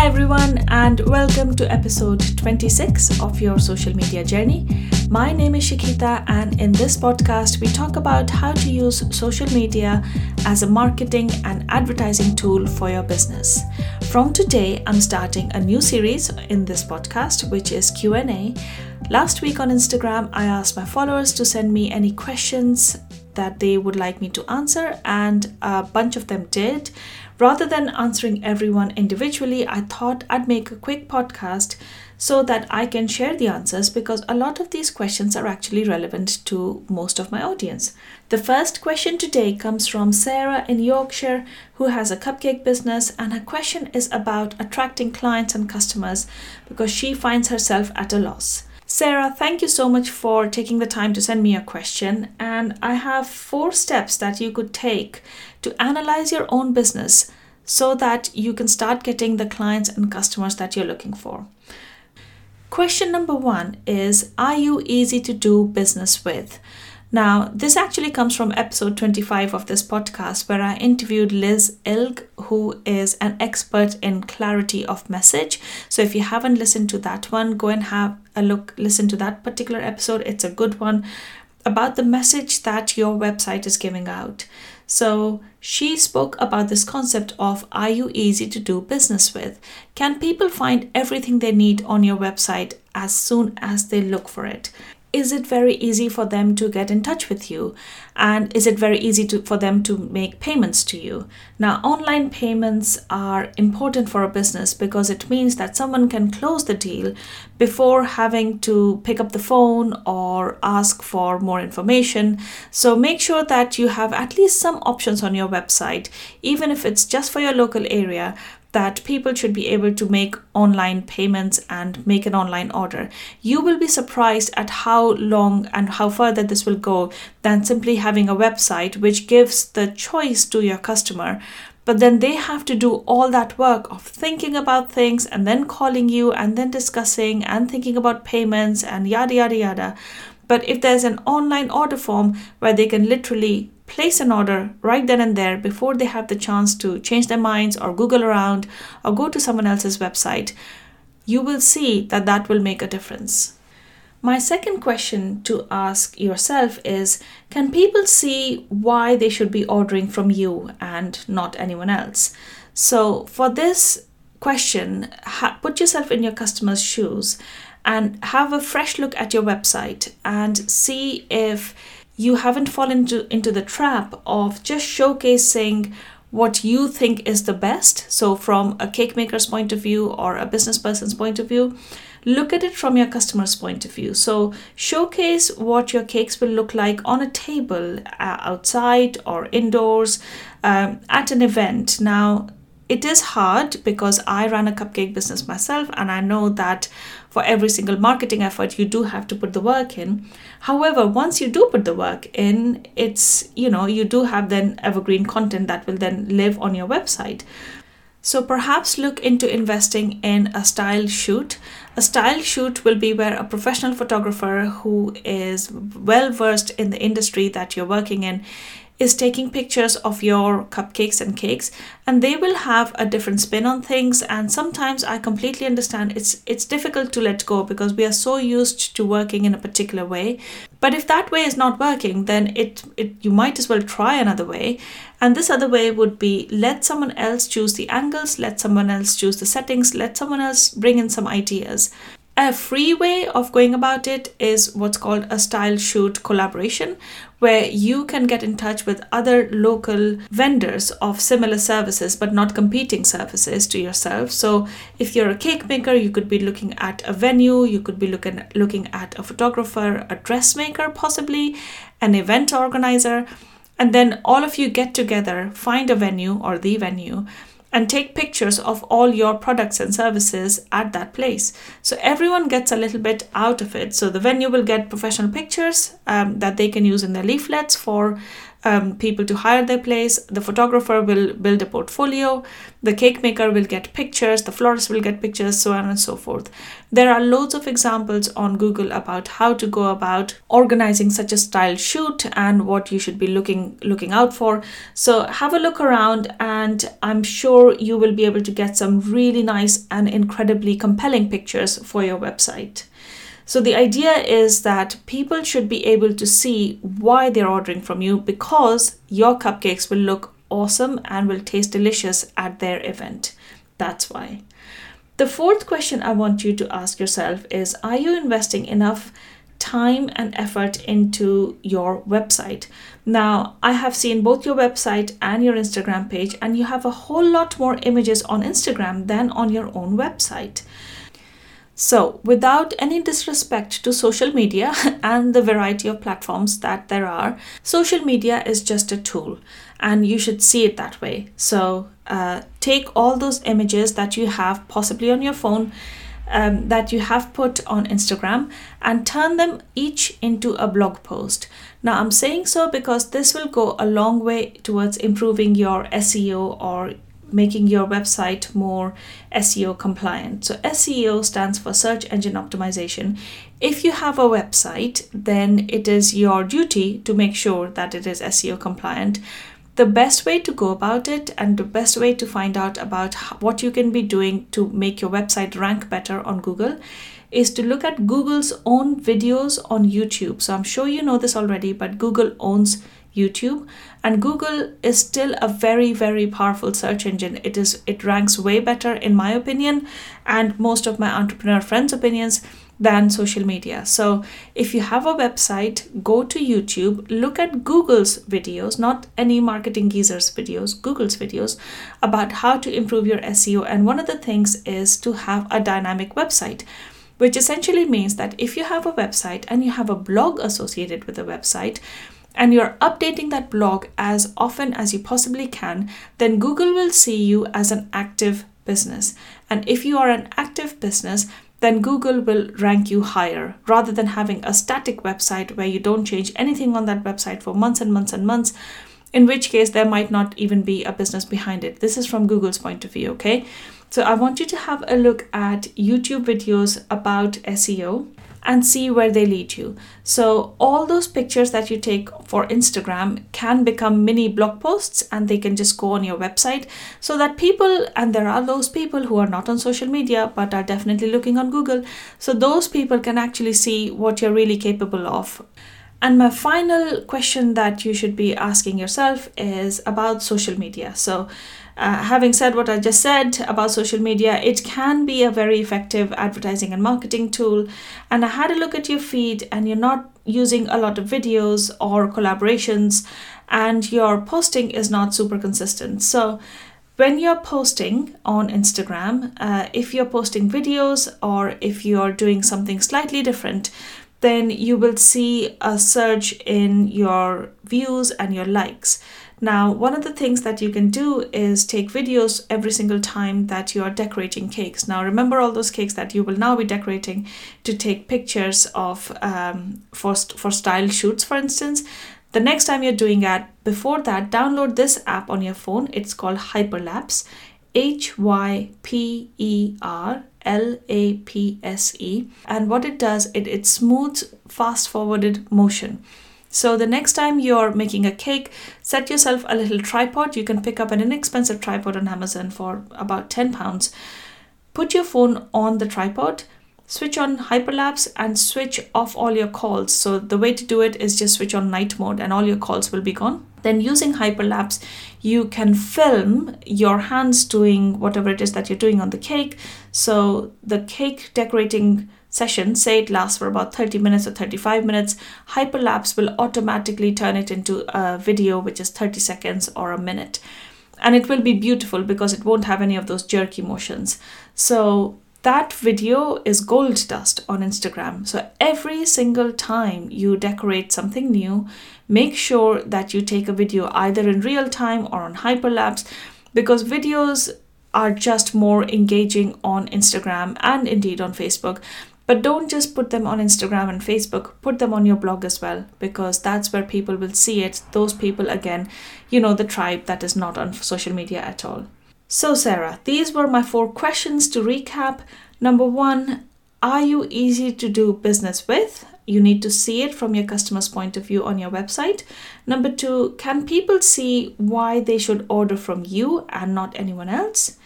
Hi, everyone, and welcome to episode 26 of your social media journey. My name is Shikita, and in this podcast, we talk about how to use social media as a marketing and advertising tool for your business. From today, I'm starting a new series in this podcast, which is Q&A. Last week on Instagram, I asked my followers to send me any questions that they would like me to answer, and a bunch of them did. Rather than answering everyone individually, I thought I'd make a quick podcast so that I can share the answers because a lot of these questions are actually relevant to most of my audience. The first question today comes from Sarah in Yorkshire, who has a cupcake business, and her question is about attracting clients and customers because she finds herself at a loss. Sarah, thank you so much for taking the time to send me a question. And I have four steps that you could take to analyze your own business so that you can start getting the clients and customers that you're looking for. Question number one is Are you easy to do business with? Now, this actually comes from episode 25 of this podcast, where I interviewed Liz Ilg, who is an expert in clarity of message. So, if you haven't listened to that one, go and have a look, listen to that particular episode. It's a good one about the message that your website is giving out. So, she spoke about this concept of are you easy to do business with? Can people find everything they need on your website as soon as they look for it? Is it very easy for them to get in touch with you? And is it very easy to, for them to make payments to you? Now online payments are important for a business because it means that someone can close the deal before having to pick up the phone or ask for more information. So make sure that you have at least some options on your website even if it's just for your local area that people should be able to make online payments and make an online order. You will be surprised at how long and how further this will go than simply having a website which gives the choice to your customer. But then they have to do all that work of thinking about things and then calling you and then discussing and thinking about payments and yada yada yada. But if there's an online order form where they can literally place an order right then and there before they have the chance to change their minds or Google around or go to someone else's website, you will see that that will make a difference. My second question to ask yourself is Can people see why they should be ordering from you and not anyone else? So, for this question, ha- put yourself in your customer's shoes and have a fresh look at your website and see if you haven't fallen into, into the trap of just showcasing what you think is the best. So, from a cake maker's point of view or a business person's point of view, look at it from your customer's point of view. So, showcase what your cakes will look like on a table uh, outside or indoors um, at an event. Now, it is hard because I run a cupcake business myself and I know that for every single marketing effort you do have to put the work in however once you do put the work in it's you know you do have then evergreen content that will then live on your website so perhaps look into investing in a style shoot. A style shoot will be where a professional photographer who is well versed in the industry that you're working in is taking pictures of your cupcakes and cakes and they will have a different spin on things and sometimes I completely understand it's it's difficult to let go because we are so used to working in a particular way. But if that way is not working then it, it you might as well try another way. And this other way would be let someone else choose the angles let someone else choose the settings let someone else bring in some ideas a free way of going about it is what's called a style shoot collaboration, where you can get in touch with other local vendors of similar services but not competing services to yourself. So, if you're a cake maker, you could be looking at a venue, you could be looking looking at a photographer, a dressmaker, possibly an event organizer, and then all of you get together, find a venue or the venue and take pictures of all your products and services at that place. So everyone gets a little bit out of it. So the venue will get professional pictures um, that they can use in their leaflets for um, people to hire their place. The photographer will build a portfolio. The cake maker will get pictures. The florist will get pictures, so on and so forth. There are loads of examples on Google about how to go about organizing such a style shoot and what you should be looking looking out for. So have a look around, and I'm sure you will be able to get some really nice and incredibly compelling pictures for your website. So the idea is that people should be able to see why they're ordering from you because your cupcakes will look awesome and will taste delicious at their event. That's why. The fourth question I want you to ask yourself is Are you investing enough time and effort into your website? Now, I have seen both your website and your Instagram page, and you have a whole lot more images on Instagram than on your own website. So, without any disrespect to social media and the variety of platforms that there are, social media is just a tool and you should see it that way. So, uh, take all those images that you have possibly on your phone. Um, that you have put on Instagram and turn them each into a blog post. Now, I'm saying so because this will go a long way towards improving your SEO or making your website more SEO compliant. So, SEO stands for search engine optimization. If you have a website, then it is your duty to make sure that it is SEO compliant. The best way to go about it and the best way to find out about what you can be doing to make your website rank better on Google is to look at Google's own videos on YouTube. So I'm sure you know this already, but Google owns YouTube. And Google is still a very very powerful search engine. It is it ranks way better in my opinion and most of my entrepreneur friends opinions than social media. So if you have a website go to YouTube look at Google's videos not any marketing geezers videos Google's videos about how to improve your SEO and one of the things is to have a dynamic website which essentially means that if you have a website and you have a blog associated with a website and you're updating that blog as often as you possibly can, then Google will see you as an active business. And if you are an active business, then Google will rank you higher rather than having a static website where you don't change anything on that website for months and months and months, in which case there might not even be a business behind it. This is from Google's point of view, okay? So I want you to have a look at YouTube videos about SEO and see where they lead you. So, all those pictures that you take for Instagram can become mini blog posts and they can just go on your website so that people, and there are those people who are not on social media but are definitely looking on Google, so those people can actually see what you're really capable of. And my final question that you should be asking yourself is about social media. So, uh, having said what I just said about social media, it can be a very effective advertising and marketing tool. And I had a look at your feed, and you're not using a lot of videos or collaborations, and your posting is not super consistent. So, when you're posting on Instagram, uh, if you're posting videos or if you're doing something slightly different, then you will see a surge in your views and your likes. Now, one of the things that you can do is take videos every single time that you are decorating cakes. Now, remember all those cakes that you will now be decorating to take pictures of um, for, for style shoots, for instance. The next time you're doing that, before that, download this app on your phone. It's called Hyperlapse, H Y P E R L A P S E. And what it does, it, it smooths fast forwarded motion. So the next time you're making a cake, set yourself a little tripod. You can pick up an inexpensive tripod on Amazon for about 10 pounds. Put your phone on the tripod, switch on hyperlapse and switch off all your calls. So the way to do it is just switch on night mode and all your calls will be gone. Then using hyperlapse, you can film your hands doing whatever it is that you're doing on the cake. So the cake decorating session, say it lasts for about 30 minutes or 35 minutes, Hyperlapse will automatically turn it into a video which is 30 seconds or a minute. And it will be beautiful because it won't have any of those jerky motions. So that video is gold dust on Instagram. So every single time you decorate something new, make sure that you take a video either in real time or on hyperlapse because videos are just more engaging on Instagram and indeed on Facebook But don't just put them on Instagram and Facebook, put them on your blog as well, because that's where people will see it. Those people, again, you know, the tribe that is not on social media at all. So, Sarah, these were my four questions to recap. Number one, are you easy to do business with? You need to see it from your customer's point of view on your website. Number two, can people see why they should order from you and not anyone else?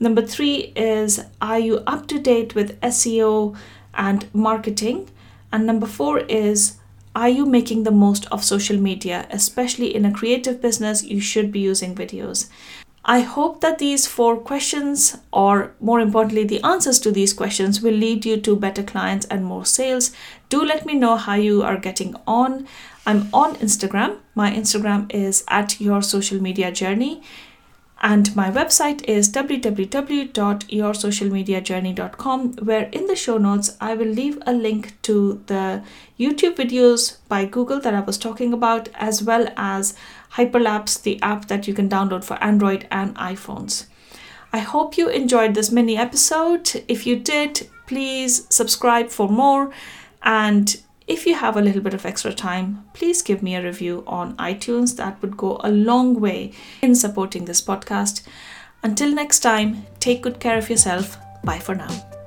Number three is, are you up to date with SEO and marketing? And number four is, are you making the most of social media? Especially in a creative business, you should be using videos. I hope that these four questions, or more importantly, the answers to these questions, will lead you to better clients and more sales. Do let me know how you are getting on. I'm on Instagram. My Instagram is at your social media journey. And my website is www.yoursocialmediajourney.com, where in the show notes I will leave a link to the YouTube videos by Google that I was talking about, as well as Hyperlapse, the app that you can download for Android and iPhones. I hope you enjoyed this mini episode. If you did, please subscribe for more. And if you have a little bit of extra time, please give me a review on iTunes. That would go a long way in supporting this podcast. Until next time, take good care of yourself. Bye for now.